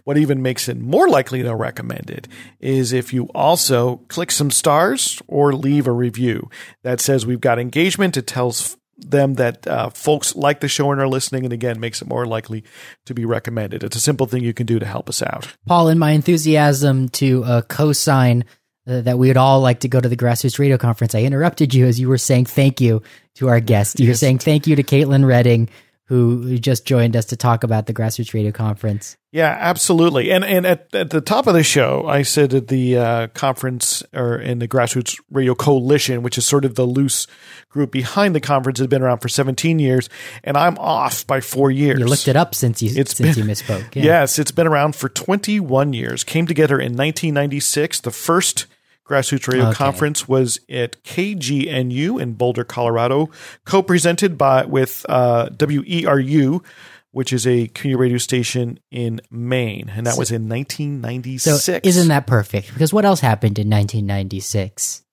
What even makes it more likely to recommend it is if you also click some stars or leave a review that says we've got engagement. It tells them that uh, folks like the show and are listening, and again, makes it more likely to be recommended. It's a simple thing you can do to help us out. Paul, in my enthusiasm to uh, co-sign uh, that we would all like to go to the Grassroots Radio Conference, I interrupted you as you were saying thank you to our guest. You're Yes. saying thank you to Caitlin Redding, who just joined us to talk about the Grassroots Radio Conference. Yeah, absolutely. And and at, at the top of the show, I said that the uh, conference or in the Grassroots Radio Coalition, which is sort of the loose group behind the conference, has been around for 17 years, and I'm off by four years. You looked it up since you It's since been- you misspoke. Yeah. Yes, it's been around for 21 years. Came together in 1996. The first Grassroots Radio Okay. Conference was at KGNU in Boulder, Colorado, co-presented by with uh, WERU, which is a community radio station in Maine, and that was in 1996. So isn't that perfect? Because what else happened in 1996?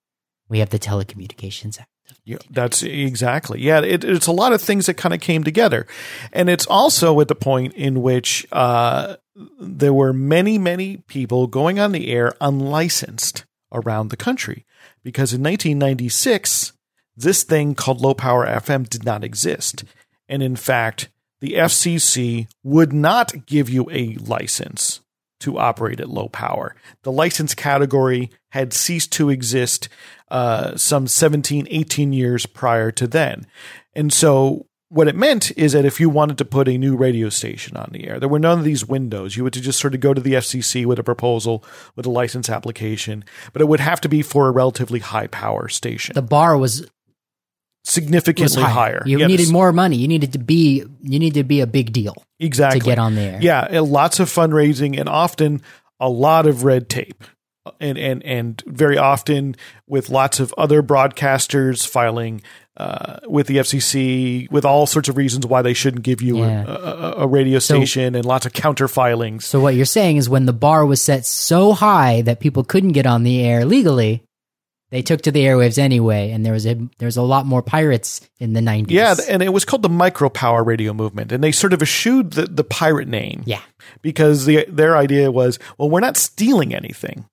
We have the Telecommunications Act. Yeah, that's exactly. Yeah, it, it's a lot of things that kind of came together. And it's also at the point in which uh, there were many, many people going on the air unlicensed around the country. Because in 1996, this thing called low power FM did not exist. And in fact, the FCC would not give you a license to operate at low power. The license category had ceased to exist uh, some 17, 18 years prior to then. And so what it meant is that if you wanted to put a new radio station on the air, there were none of these windows. You to just sort of go to the FCC with a proposal, with a license application, but it would have to be for a relatively high power station, The bar was, was significantly higher. higher. You Yeah, needed more money. You needed to be you needed to be a big deal exactly to get on there. Yeah, lots of fundraising and often a lot of red tape. And and and very often with lots of other broadcasters filing uh, with the FCC with all sorts of reasons why they shouldn't give you Yeah. a, a, a radio So- station and lots of counter filings. So what you're saying is when the bar was set so high that people couldn't get on the air legally, they took to the airwaves anyway, and there was a there was a lot more pirates in the 90s. Yeah, and it was called the micropower radio movement, and they sort of eschewed the, the pirate name. Yeah. because the, their idea was, well, we're not stealing anything,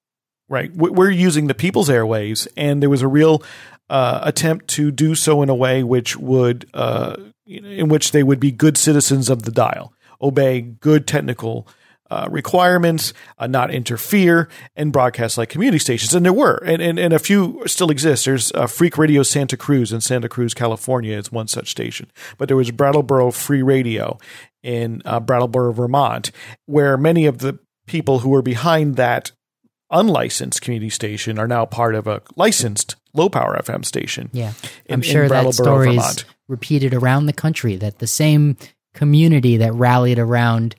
right? We're using the people's airwaves, and there was a real uh, attempt to do so in a way which would, uh, in which they would be good citizens of the dial, obey good technical. Uh, requirements, uh, not interfere, and broadcast like community stations. And there were, and, and, and a few still exist. There's uh, Free Radio Santa Cruz in Santa Cruz, California, is one such station. But there was Brattleboro Free Radio in uh, Brattleboro, Vermont, where many of the people who were behind that unlicensed community station are now part of a licensed low power FM station. Yeah. I'm sure that story is repeated around the country that the same community that rallied around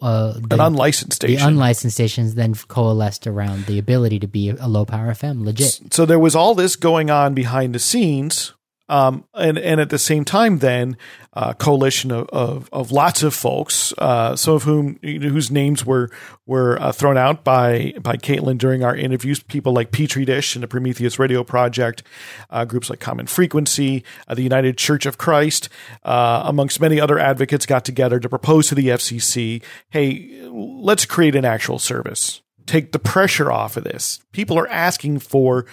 uh, the, an unlicensed station. The unlicensed stations then coalesced around the ability to be a low power FM, legit. So there was all this going on behind the scenes um, and and at the same time, then uh, coalition of, of, of lots of folks, uh, some of whom whose names were were uh, thrown out by by Caitlin during our interviews. People like Pete Tridish and the Prometheus Radio Project, uh, groups like Common Frequency, uh, the United Church of Christ, uh, amongst many other advocates, got together to propose to the FCC, "Hey, let's create an actual service. Take the pressure off of this. People are asking for."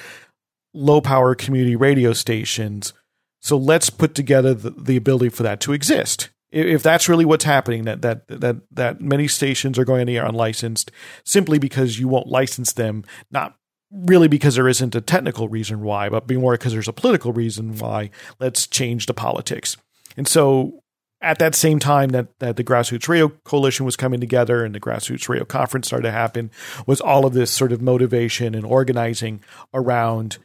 low power community radio stations so let's put together the, the ability for that to exist. If that's really what's happening, that that that that many stations are going the air unlicensed simply because you won't license them, not really because there isn't a technical reason why, but more because there's a political reason why. Let's change the politics. And so at that same time that, that the Grassroots Radio Coalition was coming together and the Grassroots Radio Conference started to happen, was all of this sort of motivation and organizing around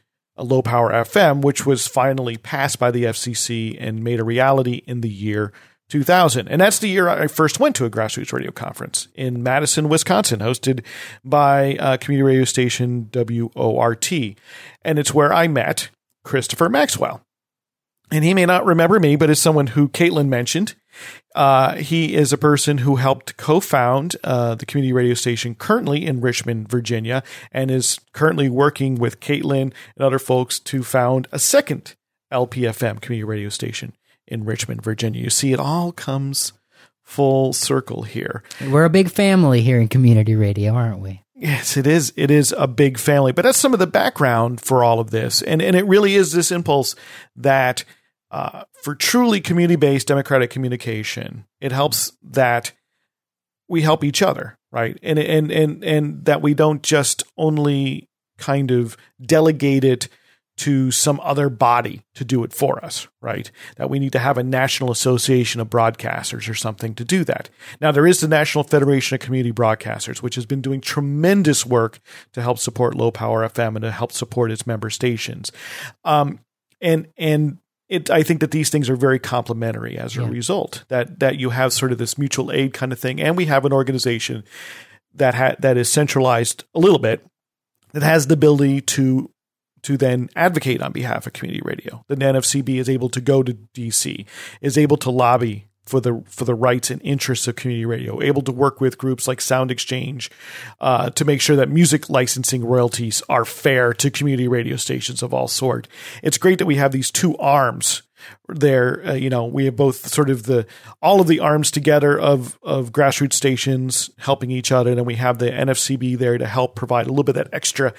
low power FM, which was finally passed by the FCC and made a reality in the year 2000. And that's the year I first went to a grassroots radio conference in Madison, Wisconsin, hosted by a community radio station WORT. And it's where I met Christopher Maxwell. And he may not remember me, but as someone who Caitlin mentioned, uh, he is a person who helped co found uh, the community radio station currently in Richmond, Virginia, and is currently working with Caitlin and other folks to found a second LPFM community radio station in Richmond, Virginia. You see, it all comes full circle here. We're a big family here in community radio, aren't we? Yes, it is. It is a big family, but that's some of the background for all of this, and and it really is this impulse that uh, for truly community based democratic communication, it helps that we help each other, right? And and and and that we don't just only kind of delegate it to some other body to do it for us, right? That we need to have a national association of broadcasters or something to do that. Now, there is the National Federation of Community Broadcasters, which has been doing tremendous work to help support low power FM and to help support its member stations. Um, and and it, I think that these things are very complementary as a yeah. result. That that you have sort of this mutual aid kind of thing, and we have an organization that ha- that is centralized a little bit that has the ability to to then advocate on behalf of community radio. The NFCB is able to go to DC, is able to lobby for the for the rights and interests of community radio, able to work with groups like Sound Exchange uh, to make sure that music licensing royalties are fair to community radio stations of all sort. It's great that we have these two arms there. Uh, you know, we have both sort of the all of the arms together of of grassroots stations helping each other, and then we have the NFCB there to help provide a little bit of that extra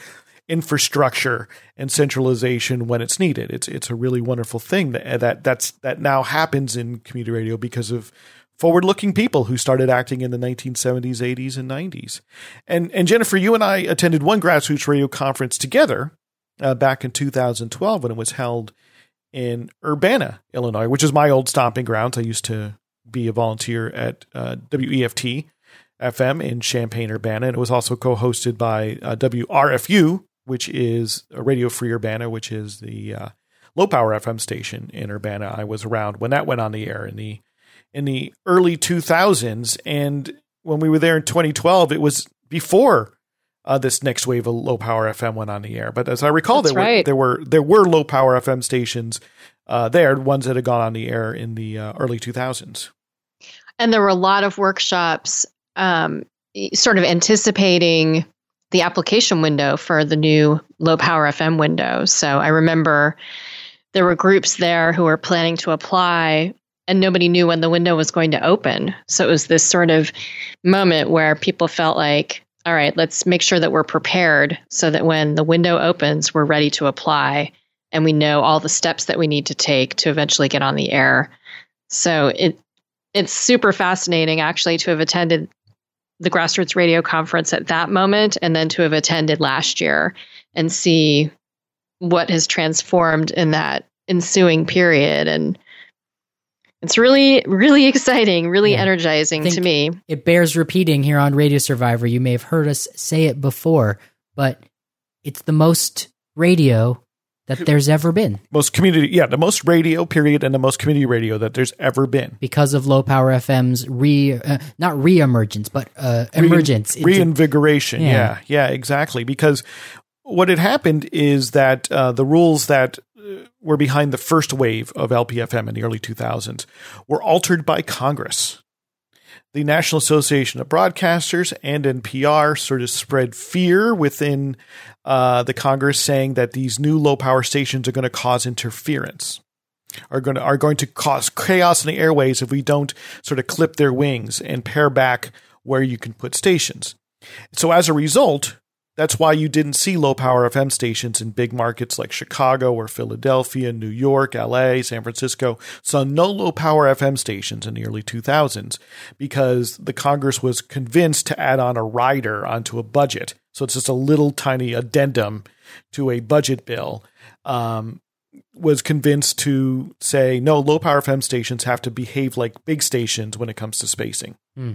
infrastructure and centralization when it's needed. It's it's a really wonderful thing that that that's that now happens in community radio because of forward-looking people who started acting in the 1970s, 80s, and 90s. And and Jennifer, you and I attended one grassroots radio conference together uh, back in 2012 when it was held in Urbana, Illinois, which is my old stomping grounds. I used to be a volunteer at uh, WEFT FM in Champaign, Urbana, and it was also co-hosted by uh, WRFU, which is a Radio Free Urbana, which is the uh, low power FM station in Urbana. I was around when that went on the air in the in the early 2000s, and when we were there in 2012, it was before uh, this next wave of low power FM went on the air. But as I recall, there right. were there were there were low power FM stations uh, there, ones that had gone on the air in the uh, early 2000s. And there were a lot of workshops, um, sort of anticipating the application window for the new low power FM window. So I remember there were groups there who were planning to apply and nobody knew when the window was going to open. So it was this sort of moment where people felt like, all right, let's make sure that we're prepared so that when the window opens, we're ready to apply and we know all the steps that we need to take to eventually get on the air. So it it's super fascinating actually to have attended the grassroots radio conference at that moment and then to have attended last year and see what has transformed in that ensuing period. And it's really really exciting really yeah. energizing to me. it bears repeating here on radio survivor. You may have heard us say it before but it's the most radio that there's ever been Most community, yeah, the most radio period and the most community radio that there's ever been. because of low power FM's re uh, not re-emergence but uh, emergence. reinvigoration. Yeah. Yeah. yeah, exactly. Because what had happened is that uh, the rules that uh, were behind the first wave of LPFM in the early 2000s were altered by Congress. The National Association of Broadcasters and NPR sort of spread fear within uh, the Congress, saying that these new low power stations are going to cause interference are going to are going to cause chaos in the airways if we don't sort of clip their wings and pare back where you can put stations. So as a result, that's why you didn't see low power FM stations in big markets like Chicago or Philadelphia, New York, LA, San Francisco. Saw no low power FM stations in the early 2000s because the Congress was convinced to add on a rider onto a budget. So it's just a little tiny addendum to a budget bill. Um, was convinced to say no low power FM stations have to behave like big stations when it comes to spacing. Hmm.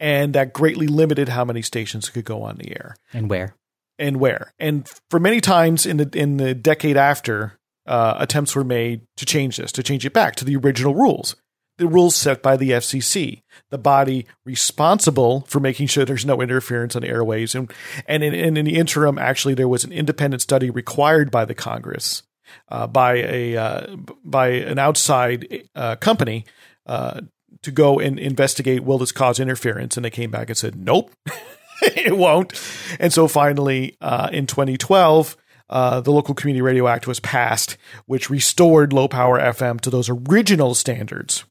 And that greatly limited how many stations could go on the air and where and where. And for many times in the in the decade after, uh, attempts were made to change this, to change it back to the original rules, the rules set by the FCC, the body responsible for making sure there's no interference on airways. And and in, and in the interim, actually, there was an independent study required by the Congress uh, by a uh, by an outside uh, company uh, to go and investigate will this cause interference, and they came back and said nope, it won't. And so finally, uh, in 2012. Uh, the Local Community Radio Act was passed, which restored low power FM to those original standards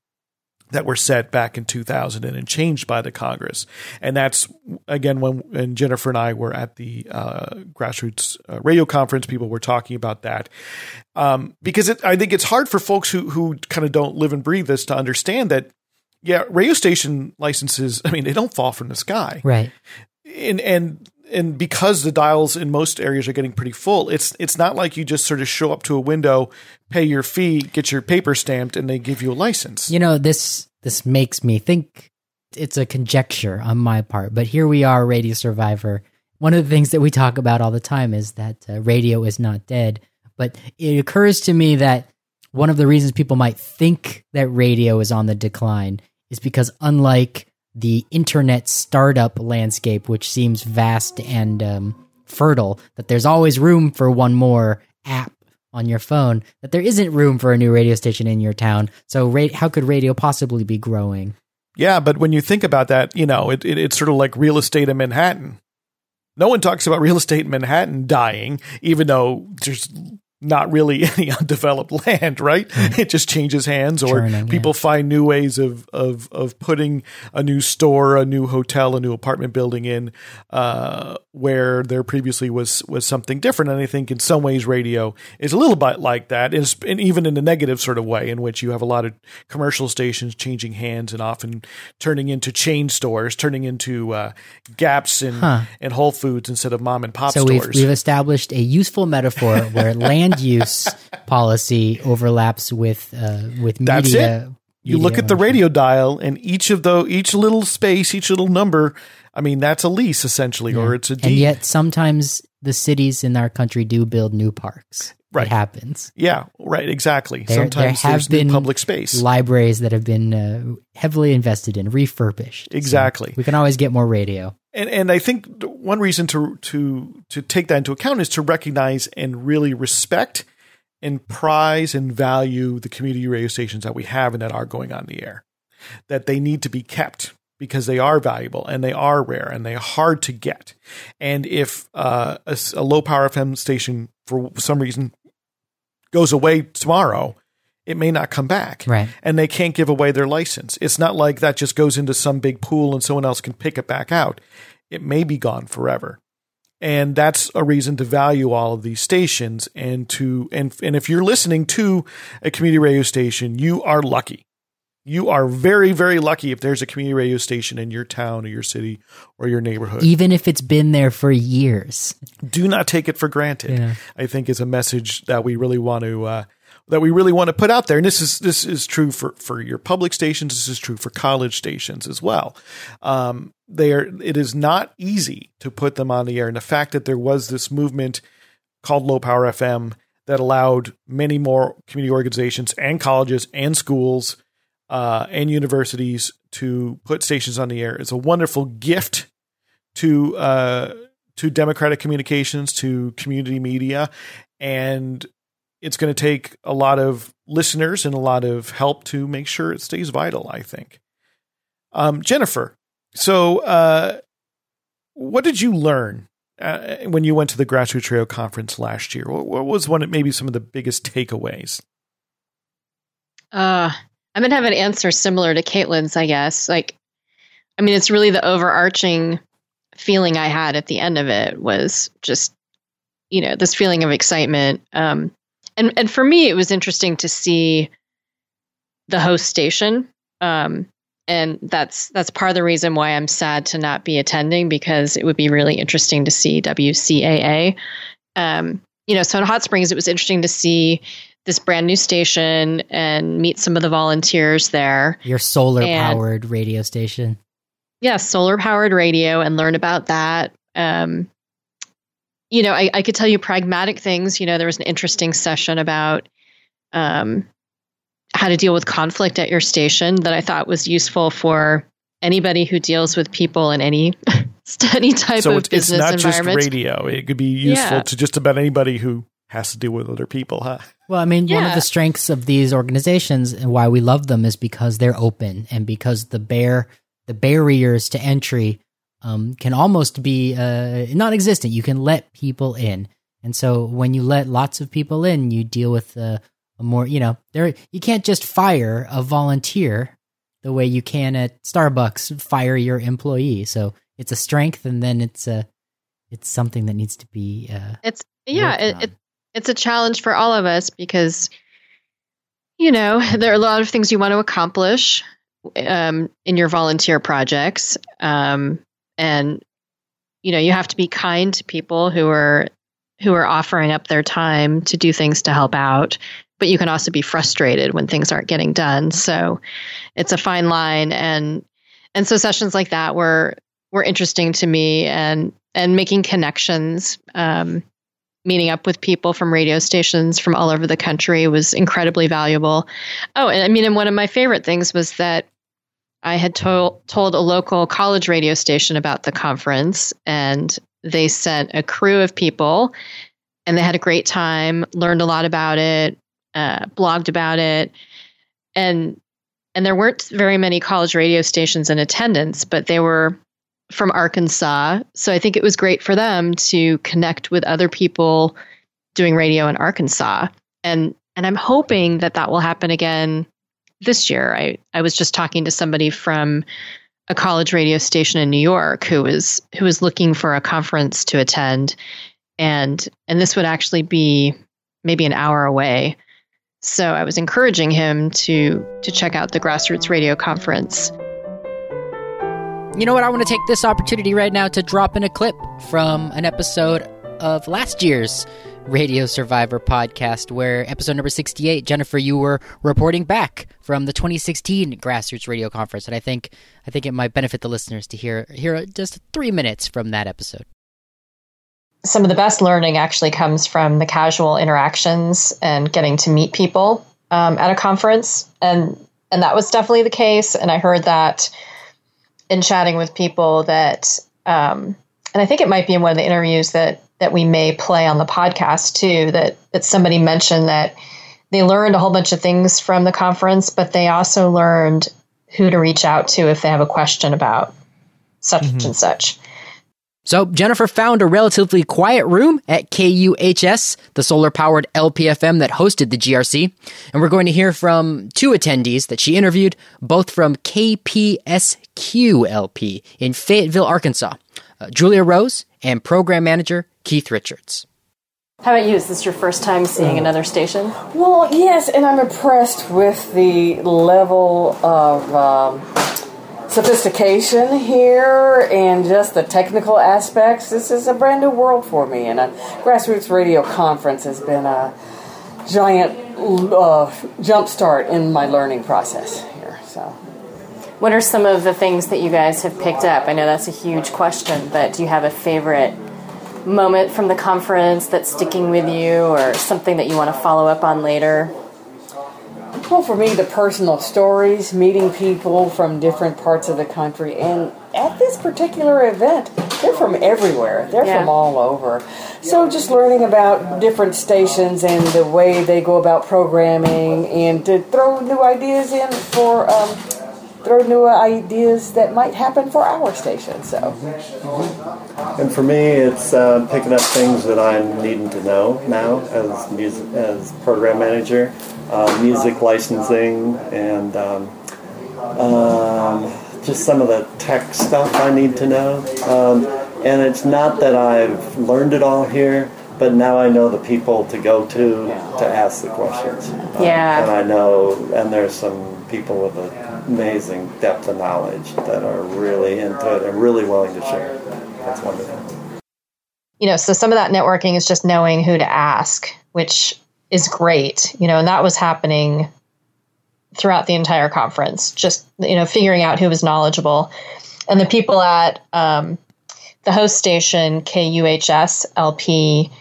that were set back in 2000 and changed by the Congress. And that's, again, when, when Jennifer and I were at the uh, grassroots uh, radio conference, people were talking about that. Um, because it, I think it's hard for folks who, who kind of don't live and breathe this to understand that, yeah, radio station licenses, I mean, they don't fall from the sky. right And, and, and because the dials in most areas are getting pretty full, it's it's not like you just sort of show up to a window, pay your fee, get your paper stamped, and they give you a license. You know, this this makes me think it's a conjecture on my part, but here we are, Radio Survivor. One of the things that we talk about all the time is that uh, radio is not dead. But it occurs to me that one of the reasons people might think that radio is on the decline is because, unlike the internet startup landscape, which seems vast and um, fertile, that there's always room for one more app on your phone, that there isn't room for a new radio station in your town. So, ra- how could radio possibly be growing? Yeah, but when you think about that, you know, it, it, it's sort of like real estate in Manhattan. No one talks about real estate in Manhattan dying, even though there's not really any undeveloped land, right? It just changes hands, or Churning, yeah. people find new ways of of of putting a new store, a new hotel, a new apartment building in uh, where there previously was was something different. And I think in some ways, radio is a little bit like that, and, it's- and even in a negative sort of way, in which you have a lot of commercial stations changing hands and often turning into chain stores, turning into uh, Gaps and Huh. and Whole Foods instead of mom and pop so we've, stores. we've established a useful metaphor where land use policy overlaps with uh, with That's media. you look media at the radio dial, and each of the each little space, each little number. I mean, that's a lease essentially, or it's a deed. and yet sometimes the cities in our country do build new parks. Right. It happens. yeah, right, exactly. There- there Sometimes have there's new been public space. Libraries that have been uh, heavily invested in, refurbished. So Exactly. we can always get more radio. and and I think one reason to to to take that into account is to recognize and really respect and prize and value the community radio stations that we have and that are going on the air. That they need to be kept because they are valuable and they are rare and they're hard to get. And if uh, a, a low power FM station for some reason goes away tomorrow, it may not come back Right. and they can't give away their license. It's not like that just goes into some big pool and someone else can pick it back out. It may be gone forever. And that's a reason to value all of these stations and to and and if you're listening to a community radio station, you are lucky. You are very very lucky if there's a community radio station in your town or your city or your neighborhood. Even if it's been there for years. Do not take it for granted. Yeah. I think is a message that we really want to uh, that we really want to put out there. And this is this is true for for your public stations. This is true for college stations as well. Um, they are. It is not easy to put them on the air, and the fact that there was this movement called Low Power FM that allowed many more community organizations and colleges and schools uh, and universities to put stations on the air It's a wonderful gift to uh, to democratic communications, to community media, and it's going to take a lot of listeners and a lot of help to make sure it stays vital. I think. Um, Jennifer, so uh, what did you learn uh, when you went to the Grassroots Radio Conference last year? What, what was one, of maybe some of the biggest takeaways? Uh, I'm gonna have an answer similar to Caitlin's, I guess. Like, I mean, it's really the overarching feeling I had at the end of it was just, you know, this feeling of excitement. Um, and and for me, it was interesting to see the host station. Um, and that's that's part of the reason why I'm sad to not be attending because it would be really interesting to see WCAA. Um, you know, so in Hot Springs, it was interesting to see this brand new station and meet some of the volunteers there. Your solar powered radio station yeah, solar powered radio and learn about that. Um, you know, I, I, could tell you pragmatic things. You know, there was an interesting session about um, how to deal with conflict at your station that I thought was useful for anybody who deals with people in any any type so of it's, business it's not environment. just radio; it could be useful yeah. to just about anybody who has to do with other people, huh? Well, I mean, yeah. one of the strengths of these organizations and why we love them is because they're open and because the bare the barriers to entry um, can almost be uh, non-existent. You can let people in, and so when you let lots of people in, you deal with uh, a more you know there. You can't just fire a volunteer the way you can at Starbucks fire your employee. So it's a strength, and then it's a it's something that needs to be. Uh, it's yeah, it, it, it's a challenge for all of us because you know there are a lot of things you want to accomplish um, in your volunteer projects. Um, and you know, you have to be kind to people who are who are offering up their time to do things to help out. But you can also be frustrated when things aren't getting done. So it's a fine line and and so sessions like that were were interesting to me and and making connections um, meeting up with people from radio stations from all over the country was incredibly valuable. Oh, and I mean, and one of my favorite things was that I had told told a local college radio station about the conference, and they sent a crew of people, and they had a great time, learned a lot about it, uh, blogged about it, and and there weren't very many college radio stations in attendance, but they were from Arkansas. So I think it was great for them to connect with other people doing radio in Arkansas. And and I'm hoping that that will happen again this year. I, I was just talking to somebody from a college radio station in New York who was who was looking for a conference to attend and and this would actually be maybe an hour away. So I was encouraging him to to check out the grassroots radio conference. You know what? I want to take this opportunity right now to drop in a clip from an episode of last year's Radio Survivor podcast, where episode number 68, Jennifer, you were reporting back from the 2016 Grassroots Radio Conference. And I think I think it might benefit the listeners to hear, hear just three minutes from that episode. Some of the best learning actually comes from the casual interactions and getting to meet people um, at a conference. And, and that was definitely the case. And I heard that in chatting with people that, um, and I think it might be in one of the interviews that that we may play on the podcast too. That that somebody mentioned that they learned a whole bunch of things from the conference, but they also learned who to reach out to if they have a question about such mm-hmm. and such. So Jennifer found a relatively quiet room at KUHS, the solar powered LPFM that hosted the GRC. And we're going to hear from two attendees that she interviewed, both from KPSQLP in Fayetteville, Arkansas. Uh, Julia Rose and program manager Keith Richards. How about you? Is this your first time seeing another station? Well, yes, and I'm impressed with the level of um, sophistication here and just the technical aspects. This is a brand new world for me, and a grassroots radio conference has been a giant uh, jump start in my learning process here. So what are some of the things that you guys have picked up? I know that's a huge question, but do you have a favorite moment from the conference that's sticking with you or something that you want to follow up on later? Well, for me, the personal stories, meeting people from different parts of the country, and at this particular event, they're from everywhere. They're Yeah. from all over. So just learning about different stations and the way they go about programming, and to throw new ideas in for um, throw new ideas that might happen for our station. So. And for me, it's uh, picking up things that I'm needing to know now as music as program manager, uh, music licensing, and um, um, just some of the tech stuff I need to know. Um, and it's not that I've learned it all here, but now I know the people to go to to ask the questions. Uh, Yeah. and I know, and there's some people with an amazing depth of knowledge that are really into it and really willing to share. That's wonderful. you know, so some of that networking is just knowing who to ask, which is great, you know, and that was happening throughout the entire conference, just, you know, figuring out who was knowledgeable. And the people at um, the host station, KUHS LP,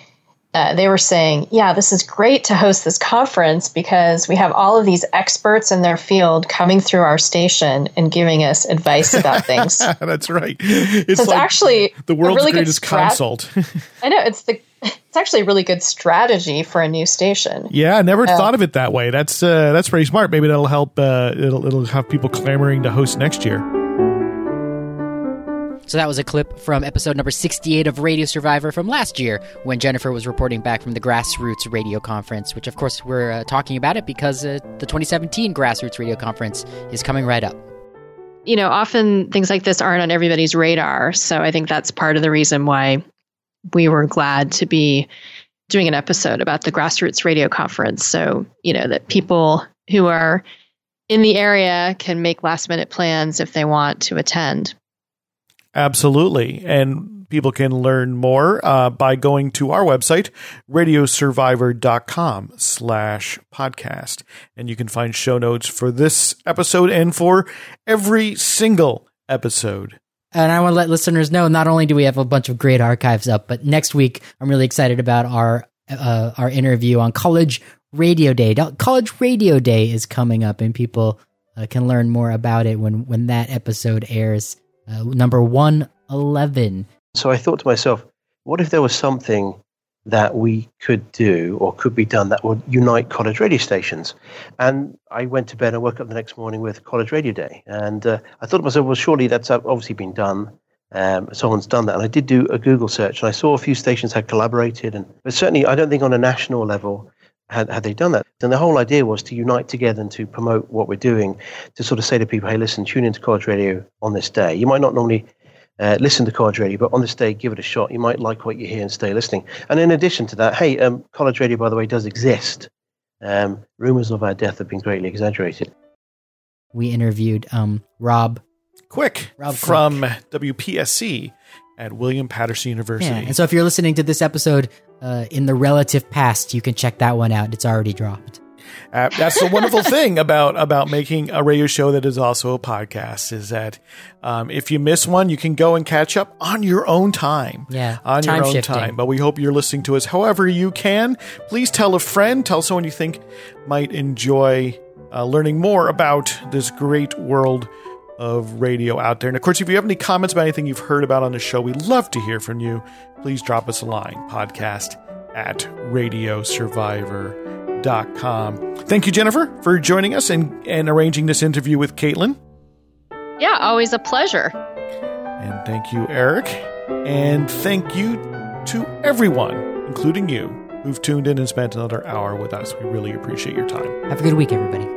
uh, they were saying, yeah, this is great to host this conference because we have all of these experts in their field coming through our station and giving us advice about things. That's right. It's, it's like actually the a world's really good greatest consult. I know it's the it's actually a really good strategy for a new station. yeah, I never thought of it that way. That's uh, that's pretty smart. Maybe that'll help. Uh, it'll it'll have people clamoring to host next year. So that was a clip from episode number 68 of Radio Survivor from last year when Jennifer was reporting back from the Grassroots Radio Conference, which of course we're uh, talking about it because uh, the 2017 Grassroots Radio Conference is coming right up. You know, often things like this aren't on everybody's radar, so I think that's part of the reason why we were glad to be doing an episode about the Grassroots Radio Conference so, you know, that people who are in the area can make last minute plans if they want to attend. Absolutely. And people can learn more uh, by going to our website, radiosurvivor.com slash podcast. And you can find show notes for this episode and for every single episode. And I want to let listeners know not only do we have a bunch of great archives up, but next week I'm really excited about our uh, our interview on College Radio Day. College Radio Day is coming up, and people uh, can learn more about it when when that episode airs. Uh, number one eleven. So I thought to myself, what if there was something that we could do or could be done that would unite college radio stations? And I went to bed and woke up the next morning with College Radio Day. And uh, I thought to myself, well, surely that's obviously been done. Um, someone's done that. And I did do a Google search and I saw a few stations had collaborated. And, but certainly, I don't think on a national level had, had they done that. And the whole idea was to unite together and to promote what we're doing, to sort of say to people, hey, listen, tune into college radio on this day. You might not normally uh, listen to college radio, but on this day, give it a shot. You might like what you hear and stay listening. And in addition to that, hey, um, college radio, by the way, does exist. Um, rumors of our death have been greatly exaggerated. We interviewed um, Rob Quick Rob from WPSC at William Paterson University. Yeah, and so if you're listening to this episode uh, in the relative past, you can check that one out. It's already dropped. Uh, that's the wonderful thing about about making a radio show that is also a podcast is that um, if you miss one, you can go and catch up on your own time. Yeah, on time your own shifting. time. But we hope you're listening to us however you can. Please tell a friend, tell someone you think might enjoy uh, learning more about this great world of radio out there. And of course, if you have any comments about anything you've heard about on the show, we'd love to hear from you. Please drop us a line podcast at radiosurvivor.com. Thank you, Jennifer, for joining us and, and arranging this interview with Caitlin. Yeah, always a pleasure. And thank you, Eric. And thank you to everyone, including you, who've tuned in and spent another hour with us. We really appreciate your time. Have a good week, everybody.